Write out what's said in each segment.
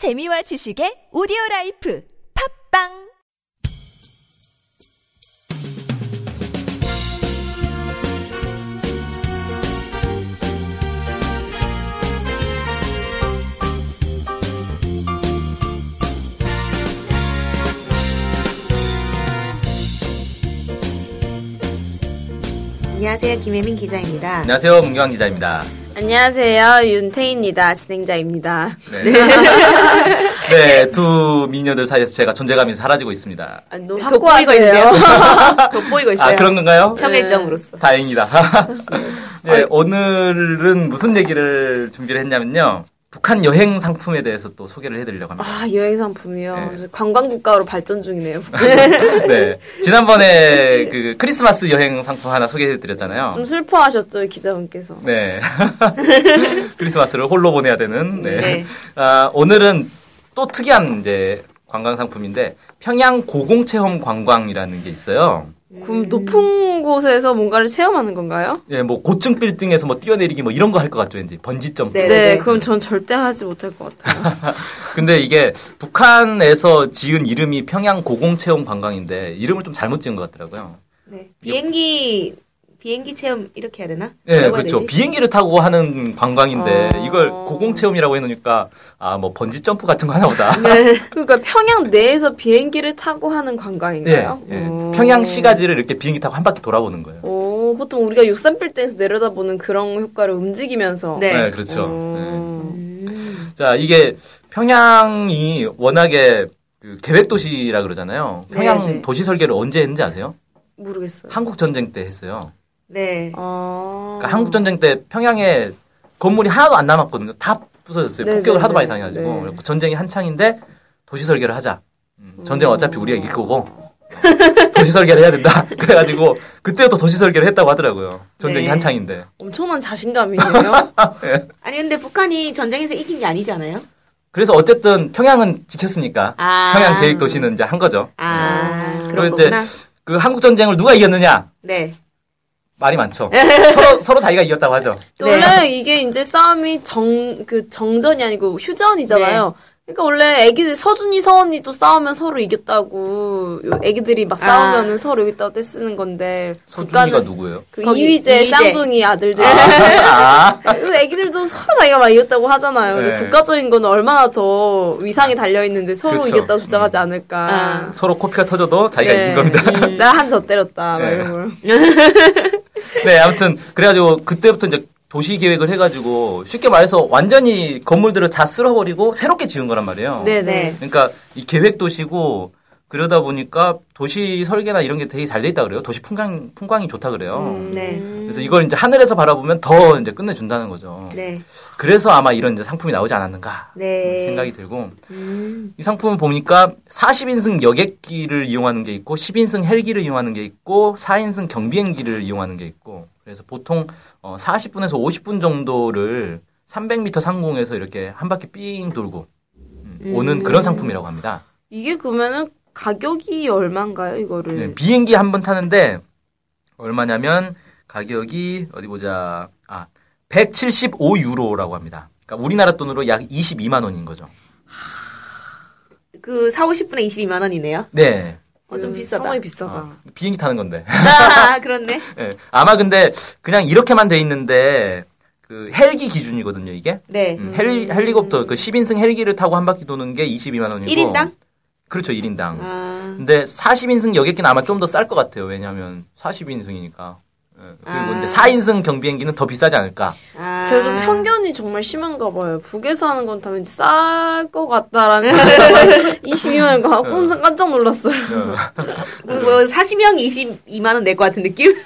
재미와 지식의 오디오 라이프 팝빵 안녕하세요. 김혜민 기자입니다. 안녕하세요, 문경환 기자입니다. 안녕하세요. 윤태희입니다. 진행자입니다. 네. 네, 두 미녀들 사이에서 제가 존재감이 사라지고 있습니다. 아, 너무 돋보이고 있는데요. 돋보이고 있어요. 아, 그런 건가요? 청일점으로서. 다행이다. 네, 오늘은 무슨 얘기를 준비를 했냐면요. 북한 여행 상품에 대해서 또 소개를 해드리려고 합니다. 아, 여행 상품이요. 네. 그래서 관광 국가로 발전 중이네요. 네. 지난번에 그 크리스마스 여행 상품 하나 소개해드렸잖아요. 좀 슬퍼하셨죠, 기자분께서. 네. 크리스마스를 홀로 보내야 되는, 네. 네. 아, 오늘은 또 특이한 이제 관광 상품인데, 평양 고공 체험 관광이라는 게 있어요. 그럼 높은 곳에서 뭔가를 체험하는 건가요? 예, 뭐 고층 빌딩에서 뭐 뛰어내리기 뭐 이런 거 할 것 같죠, 왠지 번지 점프. 네. 네, 그럼 전 절대 하지 못할 것 같아요. 근데 이게 북한에서 지은 이름이 평양 고공체험 관광인데 이름을 좀 잘못 지은 것 같더라고요. 네. 비행기 비행기 체험 이렇게 해야 되나? 해야 그렇죠. 되지? 비행기를 타고 하는 관광인데 어. 이걸 고공 체험이라고 해놓으니까 아 뭐 번지 점프 같은 거 하나 보다. 그러니까 평양 내에서 비행기를 타고 하는 예, 관광인가요? 예. 오. 평양 시가지를 이렇게 비행기 타고 한 바퀴 돌아보는 거예요. 오, 보통 우리가 63빌딩에서 내려다보는 그런 효과를 움직이면서. 네. 네, 그렇죠. 오. 음. 자, 이게 평양이 워낙에 그 계획 도시라 그러잖아요. 평양 네, 네. 도시 설계를 언제 했는지 아세요? 모르겠어요. 한국 전쟁 때 했어요. 네. 아. 그러니까 한국 전쟁 때 평양에 건물이 하나도 안 남았거든요. 다 부서졌어요. 네, 폭격을 네, 하도 많이 네. 당해가지고 네. 전쟁이 한창인데 도시 설계를 하자. 음, 전쟁 어차피 우리가 이길 거고 도시 설계를 해야 된다. 그래가지고 그때부터 도시 설계를 했다고 하더라고요. 전쟁이 네. 한창인데. 엄청난 자신감이네요. 아니 근데 북한이 전쟁에서 이긴 게 아니잖아요. 그래서 어쨌든 평양은 지켰으니까 아. 평양 계획 도시는 이제 한 거죠. 아, 음. 그리고 이제. 그 한국 전쟁을 누가 이겼느냐? 네. 말이 많죠. 서로 서로 자기가 이겼다고 하죠. 네. 원래 이게 이제 싸움이 정, 그 정전이 아니고 휴전이잖아요. 그러니까 원래 애기들 서준이 서원이 또 싸우면 서로 이겼다고 요 애기들이 막 아. 싸우면은 서로 이겼다고 떼쓰는 건데 서준이가 누구예요? 그 이휘재. 쌍둥이 아들들 아, 그 애기들도 서로 자기가 막 이겼다고 하잖아요. 네. 국가적인 거는 얼마나 더 위상이 달려 있는데 서로 그쵸. 이겼다고 주장하지 않을까. 아. 서로 코피가 터져도 자기가 네. 이긴 겁니다. 나한 저 때렸다. 막 네. 이런 걸. 네, 아무튼 그래가지고 그때부터 이제 도시 계획을 해가지고 쉽게 말해서 완전히 건물들을 다 쓸어버리고 새롭게 지은 거란 말이에요. 네네. 그러니까 이 계획 도시고 그러다 보니까 도시 설계나 이런 게 되게 잘 돼 있다 그래요. 도시 풍광 풍광이 좋다 그래요. 음. 네. 그래서 이걸 이제 하늘에서 바라보면 더 이제 끝내준다는 거죠. 네. 그래서 아마 이런 이제 상품이 나오지 않았는가 네. 생각이 들고 음. 이 상품을 보니까 40인승 여객기를 이용하는 게 있고 10인승 헬기를 이용하는 게 있고 4인승 경비행기를 이용하는 게 있고 그래서 보통 어 40분에서 50분 정도를 300m 상공에서 이렇게 한 바퀴 삥 돌고 음, 오는 그런 상품이라고 합니다. 이게 그러면은 가격이 얼마인가요, 이거를? 네, 비행기 한 번 타는데 얼마냐면 가격이 어디 보자. 아, 175유로라고 합니다. 그러니까 우리나라 돈으로 약 22만 원인 거죠. 그 4, 50분에 22만 원이네요. 네. 어, 좀 음, 비싸다. 상당히 비싸다. 어, 비행기 타는 건데. 아, 그렇네. 예. 아마 근데 그냥 이렇게만 돼 있는데 그 헬기 기준이거든요, 이게. 네. 음, 헬리, 헬리콥터 그 10인승 헬기를 타고 한 바퀴 도는 게 22만 원이고 1인당? 그렇죠, 1인당. 아. 근데 40인승 여객기는 아마 좀 더 쌀 것 같아요. 왜냐하면 40인승이니까. 그리고 아. 이제 4인승 경비행기는 더 비싸지 않을까. 아. 제가 좀 편견이 정말 심한가 봐요. 북에서 하는 건 다 왠지 쌀 것 같다라는 생각이 22만 원과 항상 깜짝 놀랐어요. 어. 뭐 40명이 22만 원 낼 것 같은 느낌?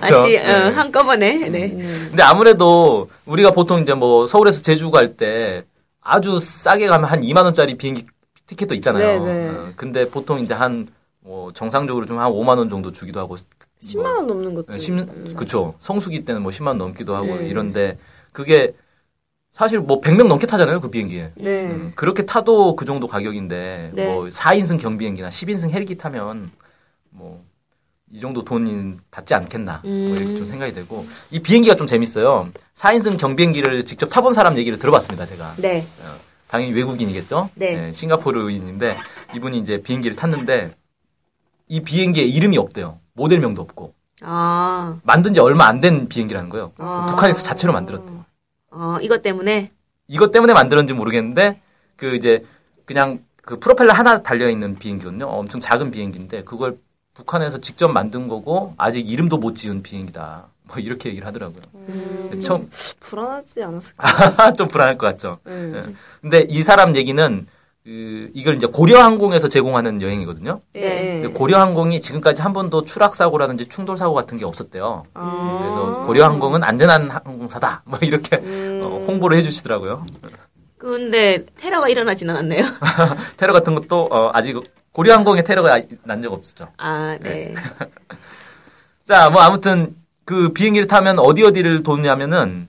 마치 어, 네. 한꺼번에. 네. 근데 아무래도 우리가 보통 이제 뭐 서울에서 제주 갈 때 아주 싸게 가면 한 2만 원짜리 비행기 티켓도 있잖아요. 네네. 어, 근데 보통 이제 한 뭐 정상적으로 좀 한 5만 원 정도 주기도 하고 10만 원 넘는 것도. 네, 심, 그쵸. 성수기 때는 뭐 10만 원 넘기도 하고 네. 이런데 그게 사실 뭐 100명 넘게 타잖아요, 그 비행기에. 네. 음, 그렇게 타도 그 정도 가격인데 네. 뭐 4인승 경비행기나 10인승 헬기 타면 뭐 이 정도 돈인 받지 않겠나 뭐 이렇게 음. 좀 생각이 되고 이 비행기가 좀 재밌어요. 4인승 경비행기를 직접 타본 사람 얘기를 들어봤습니다, 제가. 네. 당연히 외국인이겠죠. 네. 싱가포르인인데 이분이 이제 비행기를 탔는데 이 비행기에 이름이 없대요. 모델명도 없고 아, 만든 지 얼마 안 된 비행기라는 거예요. 아. 북한에서 자체로 만들었대요. 어, 이것 때문에 이것 때문에 만들었는지 모르겠는데 그 이제 그냥 그 프로펠러 하나 달려 있는 비행기거든요. 엄청 작은 비행기인데 그걸 북한에서 직접 만든 거고 아직 이름도 못 지은 비행기다. 뭐 이렇게 얘기를 하더라고요. 음, 처음 불안하지 않았을까? 좀 불안할 것 같죠. 네. 예. 근데 이 사람 얘기는 그 이걸 이제 고려항공에서 제공하는 여행이거든요. 네. 근데 고려항공이 지금까지 한 번도 추락 사고라든지 충돌 사고 같은 게 없었대요. 아. 그래서 고려항공은 안전한 항공사다. 뭐 이렇게 음. 어, 홍보를 해주시더라고요. 근데 테러가 일어나진 않았네요. 테러 같은 것도 어, 아직 고려항공에 테러가 난 적 없었죠. 아, 네. 자, 뭐 아무튼 그 비행기를 타면 어디 어디를 도냐면은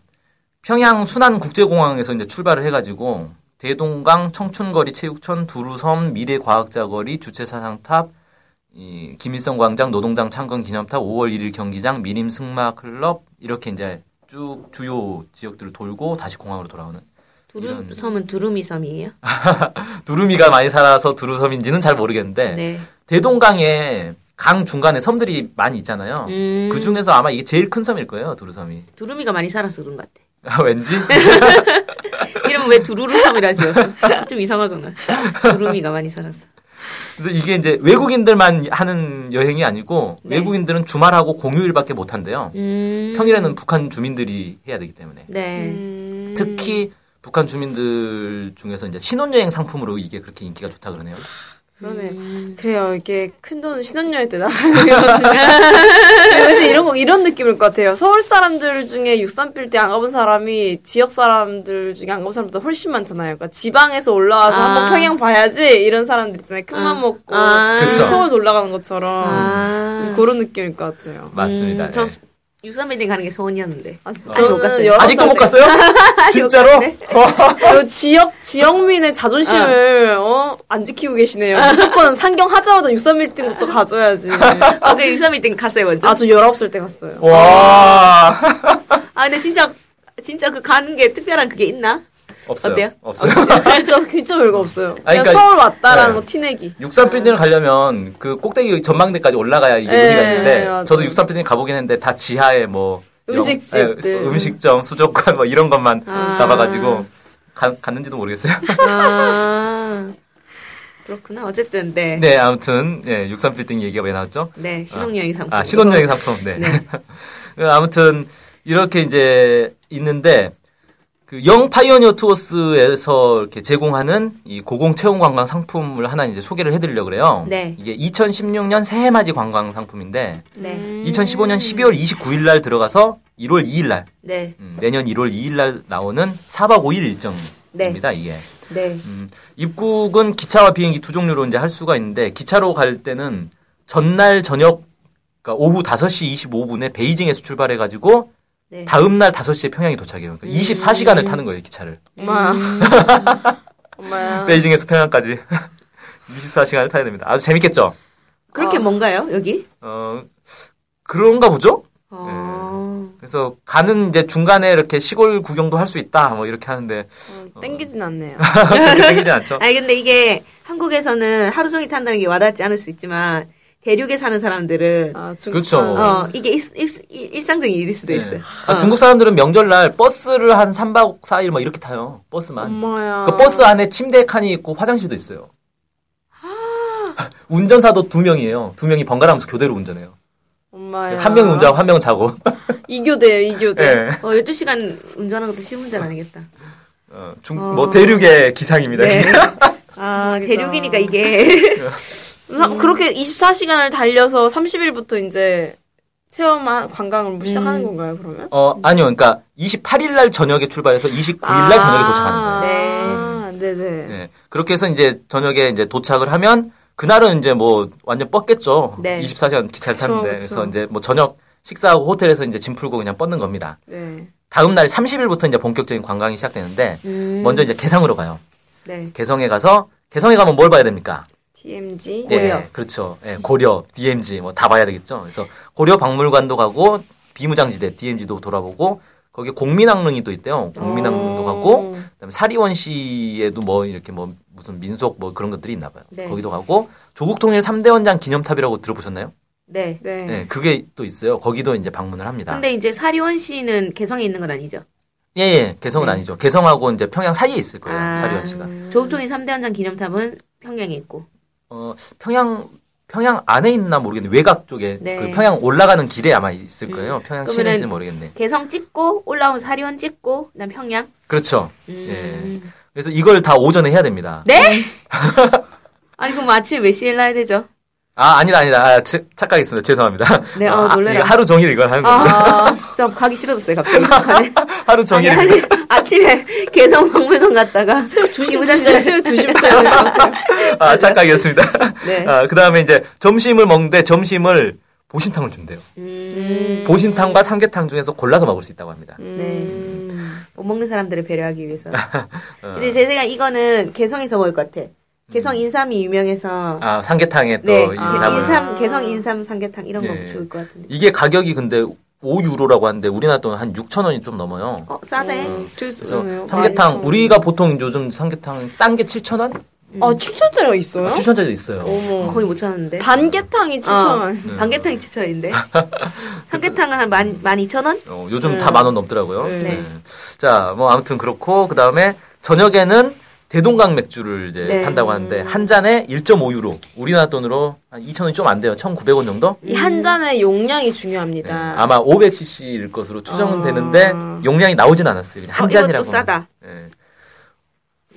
평양 순안 국제공항에서 이제 출발을 해가지고 대동강, 청춘거리, 체육촌, 두루섬, 미래과학자거리, 주체사상탑, 이 김일성 광장, 노동당 창건 기념탑, 5월 1일 경기장, 미림 승마 클럽 이렇게 이제 쭉 주요 지역들을 돌고 다시 공항으로 돌아오는 두름 섬은 두루미 섬이에요. 두루미가 많이 살아서 두루섬인지는 잘 모르겠는데 네. 대동강에 강 중간에 섬들이 많이 있잖아요. 음. 그 중에서 아마 이게 제일 큰 섬일 거예요, 두루섬이. 두루미가 많이 살아서 그런 것 같아. 아, 왠지? 이러면 왜 두루루 섬이라 지었어? 좀 이상하잖아. 두루미가 많이 살았어. 그래서 이게 이제 외국인들만 하는 여행이 아니고 네. 외국인들은 주말하고 공휴일밖에 못 한대요. 음. 평일에는 북한 주민들이 해야 되기 때문에. 네. 음. 특히 북한 주민들 중에서 이제 신혼여행 상품으로 이게 그렇게 인기가 좋다 그러네요. 그러네. 음. 그래요. 이게 큰 돈 신혼여행 때 나가면 왠지 이런 거 이런 느낌일 것 같아요. 서울 사람들 중에 63빌딩 안 가본 사람이 지역 사람들 중에 안 가본 사람보다 훨씬 많잖아요. 그러니까 지방에서 올라와서 아. 한번 평양 봐야지 이런 사람들 있잖아요. 큰맘 아. 먹고 아. 서울 올라가는 것처럼 아. 그런 느낌일 것 같아요. 맞습니다. 음, 저 네. 육삼빌딩 가는 게 소원이었는데. 아, 아직 못 아직도 살못 때- 갔어요? 진짜로? 그 지역 지역민의 자존심을 어? 안 지키고 계시네요. 무조건 상경 하자마자 63빌딩부터 가져야지. 아, 그 육삼빌딩 갔어요, 먼저. 아, 저 19살 때 갔어요. 와. 아, 근데 진짜, 진짜 그 가는 게 특별한 그게 있나? 없어요. 어때요? 없어요. 진짜 진짜 별거 없어요. 그냥 아니, 그러니까- 서울 왔다라는 네. 거 티내기. 63빌딩을 가려면 그 꼭대기 전망대까지 올라가야 이게 네, 의미가 있는데 맞아요. 저도 63빌딩 가보긴 했는데 다 지하에 뭐 음식집들. 영- 예, 음식점, 수족관 뭐 이런 것만 아. 가봐가지고 가- 갔는지도 모르겠어요. 아. 그렇구나. 어쨌든, 네. 네. 네, 아무튼 예, 63빌딩 얘기가 왜 나왔죠? 신혼여행 상품. 아, 신혼여행 상품. 네. 네. 아무튼 이렇게 이제 있는데 그 Young Pioneer Tours에서 이렇게 제공하는 이 고공 체험 관광 상품을 하나 이제 소개를 해드리려고 그래요. 네. 이게 2016년 새해맞이 관광 상품인데 네. 2015년 12월 29일 날 들어가서 1월 2일 날 네. 음, 내년 1월 2일 날 나오는 4박 5일 일정입니다. 이게 네. 음, 입국은 기차와 비행기 두 종류로 이제 할 수가 있는데 기차로 갈 때는 전날 저녁 그러니까 오후 5시 25분에 베이징에서 출발해 가지고 네. 다음 날 5시에 평양에 도착해요. 그러니까 24시간을 타는 거예요, 기차를. 엄마야. 엄마야. 베이징에서 평양까지 24시간을 타야 됩니다. 아주 재밌겠죠? 그렇게 아. 뭔가요, 여기? 어, 그런가 보죠? 어. 그래서 가는 이제 중간에 이렇게 시골 구경도 할 수 있다, 뭐 이렇게 하는데 어, 땡기진 않네요. 생기지 않죠? 아니, 근데 이게 한국에서는 하루 종일 탄다는 게 와닿지 않을 수 있지만, 대륙에 사는 사람들은, 아, 그렇죠. 어, 이게 일, 일, 일상적인 일일 수도 네. 있어요. 아, 중국 사람들은 명절날 버스를 한 3박 4일 뭐 이렇게 타요. 버스만. 엄마야. 그 버스 안에 침대 칸이 있고 화장실도 있어요. 아. 운전사도 두 명이에요. 두 명이 번갈아가면서 교대로 운전해요. 엄마야. 한 명이 운전하고 한 명은 자고. 이교대요, 이교대. 예. 어, 12시간 운전하는 것도 쉬운 문제는 아니겠다. 어, 중, 뭐 대륙의 기상입니다. 네. 아. 대륙이니까 이게. 사- 그렇게 24시간을 달려서 30일부터 이제 체험 관광을 시작하는 건가요, 그러면? 어, 아니요. 그러니까 28일 날 저녁에 출발해서 29일 날 저녁에 도착하는 거예요. 네. 네네. 네. 그렇게 해서 이제 저녁에 이제 도착을 하면 그날은 이제 뭐 완전 뻗겠죠. 네. 24시간 기차를 그쵸, 타는데 그쵸. 그래서 이제 뭐 저녁 식사하고 호텔에서 이제 짐 풀고 그냥 뻗는 겁니다. 네. 다음 날 30일부터 이제 본격적인 관광이 시작되는데 음. 먼저 이제 개성으로 가요. 네. 개성에 가서 개성에 가면 뭘 봐야 됩니까? TMG. 고려. 예, 그렇죠. 예, 고려, DMZ 뭐다 봐야 되겠죠. 그래서 고려 박물관도 가고 비무장지대 DMZ도 돌아보고 거기 공민항릉이 또 있대요. 공민항릉도 어. 가고 그다음에 사리원시에도 뭐 이렇게 뭐 무슨 민속 뭐 그런 것들이 있나 봐요. 네. 거기도 가고 조국 통일 3대 원장 기념탑이라고 들어보셨나요? 네. 네. 네, 그게 또 있어요. 거기도 이제 방문을 합니다. 근데 이제 사리원 씨는 개성에 있는 건 아니죠. 예, 예. 개성은 네. 아니죠. 개성하고 이제 평양 사이에 있을 거예요. 아. 사리원 씨가. 조국통일 3대 원장 기념탑은 평양에 있고. 어, 평양 평양 안에 있나 모르겠는데 외곽 쪽에 네. 그 평양 올라가는 길에 아마 있을 거예요. 평양 그러면은- 시내인지는 모르겠네. 개성 찍고 올라오면 사리원 찍고 그다음 평양. 그렇죠. 음. 예. 그래서 이걸 다 오전에 해야 됩니다. 네? 아니 그럼 아침에 몇 시에 일어나야 되죠? 아, 아니다, 아니다. 아, 치- 착각했습니다. 죄송합니다. 네, 어, 아, 놀래라. 하루 종일 이걸 하는 겁니다. 아, 저 가기 싫어졌어요 갑자기. 하루 아니, 종일. 아니, 아 침에 개성 박물관 갔다가 새벽 2시부터 이부장님- 시작, 새벽 2시부터 해야 될것 같아요. 아, 착각이었습니다. 네. 아, 그 다음에 이제 점심을 먹는데 점심을 보신탕을 준대요. 음, 보신탕과 삼계탕 중에서 골라서 먹을 수 있다고 합니다. 네. 못 먹는 사람들을 배려하기 위해서. 어. 근데 제 생각 이거는 개성에서 먹을 것 같아. 개성 인삼이 유명해서. 아, 삼계탕에 또 네, 인삼을. 인삼, 개성 인삼 삼계탕 이런 거 네. 좋을 것 같은데. 이게 가격이 근데 5유로라고 하는데 우리나라 돈 한 6천 원이 좀 넘어요. 어, 싸네. 되게 그래서 좋네요. 삼계탕 많이 우리가 보통 요즘 삼계탕 싼 게 7천 원? 아, 7천짜리가 있어요? 7천 원짜리도 있어요. 어머. 거의 못 찾았는데. 반개탕이 7천. 네. 반개탕이 추천인데. 삼계탕은 한 만, 만 이천 원? 어, 요즘 네. 다만 원 넘더라고요. 네. 네. 자, 뭐 아무튼 그렇고 그다음에 저녁에는 대동강 맥주를 이제 네. 판다고 하는데 한 잔에 1.5유로. 우리나라 돈으로 한 2,000원이 좀 안 돼요. 1,900원 정도? 이 한 잔의 용량이 네. 중요합니다. 아마 500cc일 것으로 추정은 아. 되는데 용량이 나오진 않았어요. 그냥 한 어, 잔이라고. 이것도 싸다. 네.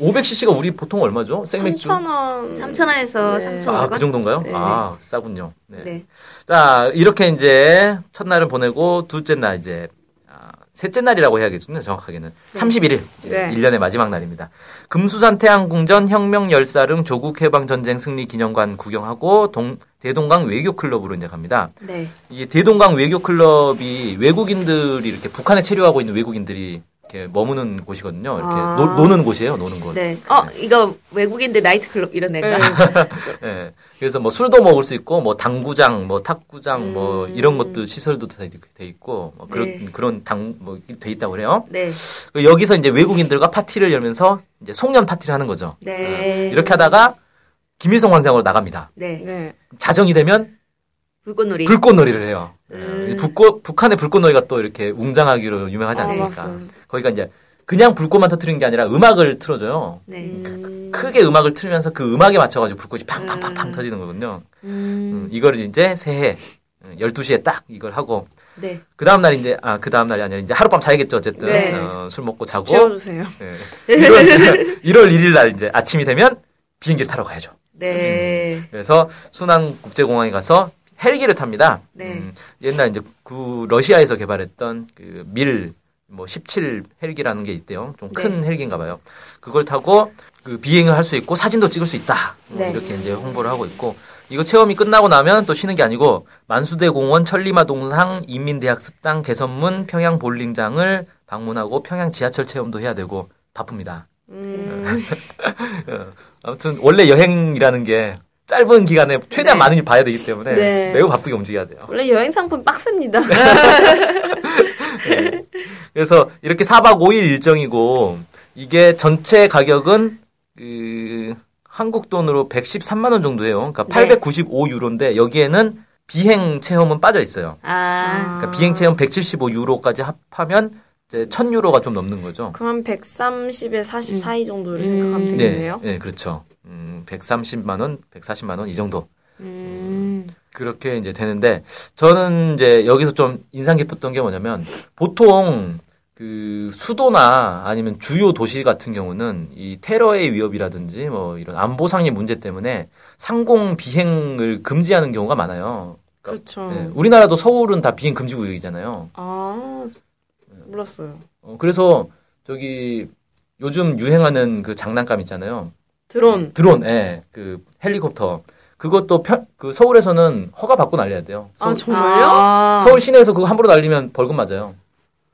500cc가 우리 보통 얼마죠? 생맥주? 3,000원. 3천 원에서 네. 3천 원. 아, 그 정도인가요? 네. 아, 싸군요. 네. 네. 자, 이렇게 이제 첫날을 보내고 둘째 날 이제 아, 셋째 날이라고 해야겠군요. 정확하게는 31일 이제 네. 1년의 마지막 날입니다. 금수산 태양궁전 혁명 열사릉 조국 해방 전쟁 승리 기념관 구경하고 동 대동강 외교 클럽으로 이제 갑니다. 네. 이게 대동강 외교 클럽이 외국인들이 이렇게 북한에 체류하고 있는 외국인들이 이렇게 머무는 곳이거든요. 이렇게 아. 노, 노는 곳이에요. 노는 곳. 네. 어, 이거 외국인들 나이트클럽 이런 데가. 네. 예. 그래서 뭐 술도 먹을 수 있고 뭐 당구장, 뭐 탁구장, 뭐 음. 이런 것도 시설도 돼, 돼 있고 뭐 그런 네. 그런 당 뭐 돼 있다고 그래요. 네. 그 여기서 이제 외국인들과 파티를 열면서 이제 송년 파티를 하는 거죠. 네. 어, 이렇게 하다가 김일성 광장으로 나갑니다. 네. 네. 자정이 되면 불꽃놀이. 불꽃놀이를 해요. 예. 음. 북꽃, 북한의 불꽃놀이가 또 이렇게 웅장하기로 유명하지 아, 않습니까? 맞습니다. 거기가 이제 그냥 불꽃만 터트리는 게 아니라 음악을 틀어줘요. 네. 음. 크게 음악을 틀면서 그 음악에 맞춰가지고 불꽃이 팡팡팡팡 음. 터지는 거거든요. 음. 음, 이걸 이제 새해 12시에 딱 이걸 하고 네. 그 다음 날 이제 아 그 다음 날이 아니라 이제 하룻밤 자야겠죠 어쨌든 네. 어, 술 먹고 자고 지워주세요. 예. 1월, 1월 1일 날 이제 아침이 되면 비행기를 타러 가야죠. 네. 그래서 순안 국제공항에 가서 헬기를 탑니다. 네. 음, 옛날 이제 그 러시아에서 개발했던 그 밀 뭐 17 헬기라는 게 있대요. 좀큰 헬기인가 봐요. 그걸 타고 그 비행을 할 수 있고 사진도 찍을 수 있다. 뭐 네. 이렇게 이제 홍보를 하고 있고 이거 체험이 끝나고 나면 또 쉬는 게 아니고 만수대 공원, 천리마 동상, 인민대학 습당, 개선문, 평양 볼링장을 방문하고 평양 지하철 체험도 해야 되고 바쁩니다. 음. 어, 아무튼 원래 여행이라는 게 짧은 기간에 최대한 네. 많은 일 봐야 되기 때문에 네. 매우 바쁘게 움직여야 돼요. 원래 여행 상품 빡셉니다. 그래서 이렇게 4박 5일 일정이고 이게 전체 가격은 그 한국 돈으로 113만 원 정도 해요. 그러니까 네. 895 유로인데 여기에는 비행 체험은 빠져 있어요. 아. 그러니까 비행 체험 175 유로까지 합하면 이제 1000유로가 좀 넘는 거죠. 그럼 130에 40 음. 사이 정도를 음. 생각하면 네, 되겠네요. 네, 그렇죠. 음, 130만 원, 140만 원 이 정도. 음. 그렇게 이제 되는데 저는 이제 여기서 좀 인상 깊었던 게 뭐냐면 보통 그 수도나 아니면 주요 도시 같은 경우는 이 테러의 위협이라든지 뭐 이런 안보상의 문제 때문에 상공 비행을 금지하는 경우가 많아요. 그렇죠. 네, 우리나라도 서울은 다 비행 금지 구역이잖아요. 아, 몰랐어요. 어, 그래서 저기 요즘 유행하는 그 장난감 있잖아요. 드론. 드론, 예, 그 헬리콥터. 그것도 편, 그 서울에서는 허가 받고 날려야 돼요. 아, 서울, 정말요? 아. 서울 시내에서 그거 함부로 날리면 벌금 맞아요.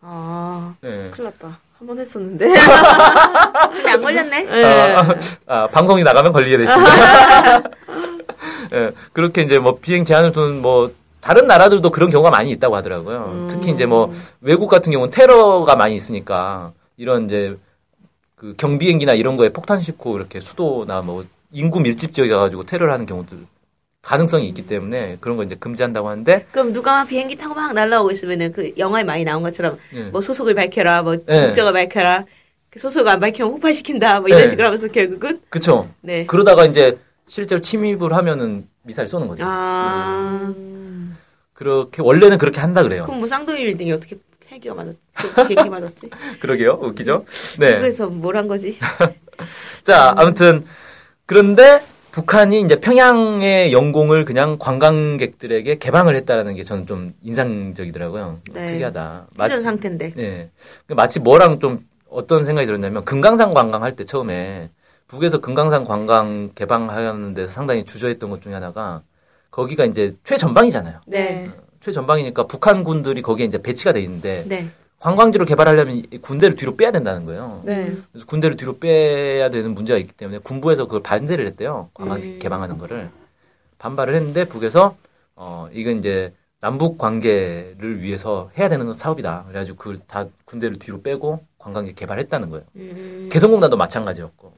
아. 예. 큰일 났다. 한 번 했었는데. 안 걸렸네. 네. 아, 아, 방송이 나가면 걸리게 돼 있습니다. 예, 그렇게 이제 뭐 비행 제한을 두는 뭐 다른 나라들도 그런 경우가 많이 있다고 하더라고요. 특히 이제 뭐 외국 같은 경우는 테러가 많이 있으니까 이런 이제 그 경비행기나 이런 거에 폭탄 싣고 이렇게 수도나 뭐 인구 밀집 지역에 가가지고 테러를 하는 경우들 가능성이 있기 때문에 그런 거 이제 금지한다고 하는데 그럼 누가 막 비행기 타고 막 날라오고 있으면은 그 영화에 많이 나온 것처럼 예. 뭐 소속을 밝혀라, 뭐 네. 국적을 밝혀라. 그 소속 안 밝히면 폭파시킨다. 뭐 이런 네. 식으로 하면서 결국은 그쵸? 네. 그러다가 이제 실제로 침입을 하면은 미사일 쏘는 거죠. 아. 그렇게 원래는 그렇게 한다 그래요. 그럼 뭐 쌍둥이 빌딩이 어떻게 헬기가 맞았지? 그 비행기 맞았지? 그러게요. 웃기죠? 네. 그래서 뭘 한 거지? 자, 아무튼 그런데 북한이 이제 평양의 영공을 그냥 관광객들에게 개방을 했다라는 게 저는 좀 인상적이더라고요. 네. 특이하다. 이런 상태인데. 예. 마치 뭐랑 좀 어떤 생각이 들었냐면 금강산 관광할 때 처음에 북에서 금강산 관광 개방하는 데서 상당히 주저했던 것 중에 하나가 거기가 이제 최전방이잖아요. 네. 최전방이니까 북한 군들이 거기에 이제 배치가 돼 있는데 네. 관광지로 개발하려면 이 군대를 뒤로 빼야 된다는 거예요. 네. 그래서 군대를 뒤로 빼야 되는 문제가 있기 때문에 군부에서 그걸 반대를 했대요. 관광지 음. 개방하는 거를 반발을 했는데 북에서 어 이건 이제 남북 관계를 위해서 해야 되는 사업이다. 그래가지고 그걸 다 군대를 뒤로 빼고 관광지 개발했다는 거예요. 음. 개성공단도 마찬가지였고.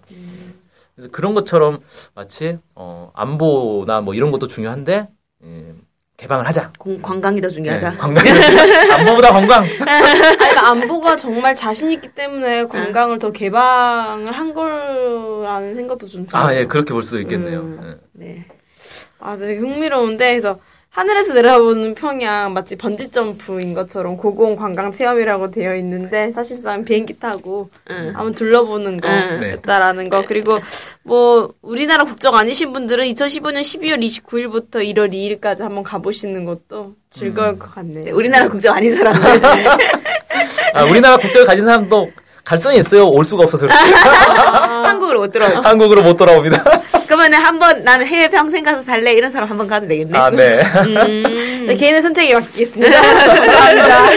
그래서 그런 것처럼 마치 어 안보나 뭐 이런 것도 중요한데 예, 개방을 하자. 공- 관광이 더 중요하다. 네, 관광 안보보다 관광. 아니, 그러니까 안보가 정말 자신 있기 때문에 관광을 더 개방을 한 거라는 생각도 좀 들어요. 아 예 그렇게 볼 수도 있겠네요. 음. 예. 네. 아, 되게 흥미로운데, 그래서 하늘에서 내려보는 평양 마치 번지 점프인 것처럼 고고원 관광 체험이라고 되어 있는데 사실상 비행기 타고 응. 한번 둘러보는 응. 네. 거였다라는 거 그리고 뭐 우리나라 국적 아니신 분들은 2015년 12월 29일부터 1월 2일까지 한번 가보시는 것도 즐거울 것 같네요. 우리나라 국적 아닌 사람들. 아, 우리나라 국적을 가진 사람도 갈 수는 있어요. 올 수가 없어서. 한국으로 못 들어요. 한국으로 못 돌아옵니다. 그러면은 한번 나는 해외 평생 가서 살래 이런 사람 한번 가도 되겠네. 아, 네. 네, 개인의 선택에 맡기겠습니다. 감사합니다.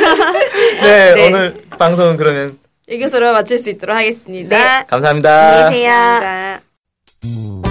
네, 네. 오늘 방송은 그러면 이것으로 마칠 수 있도록 하겠습니다. 네. 감사합니다. 안녕히 계세요. 감사합니다.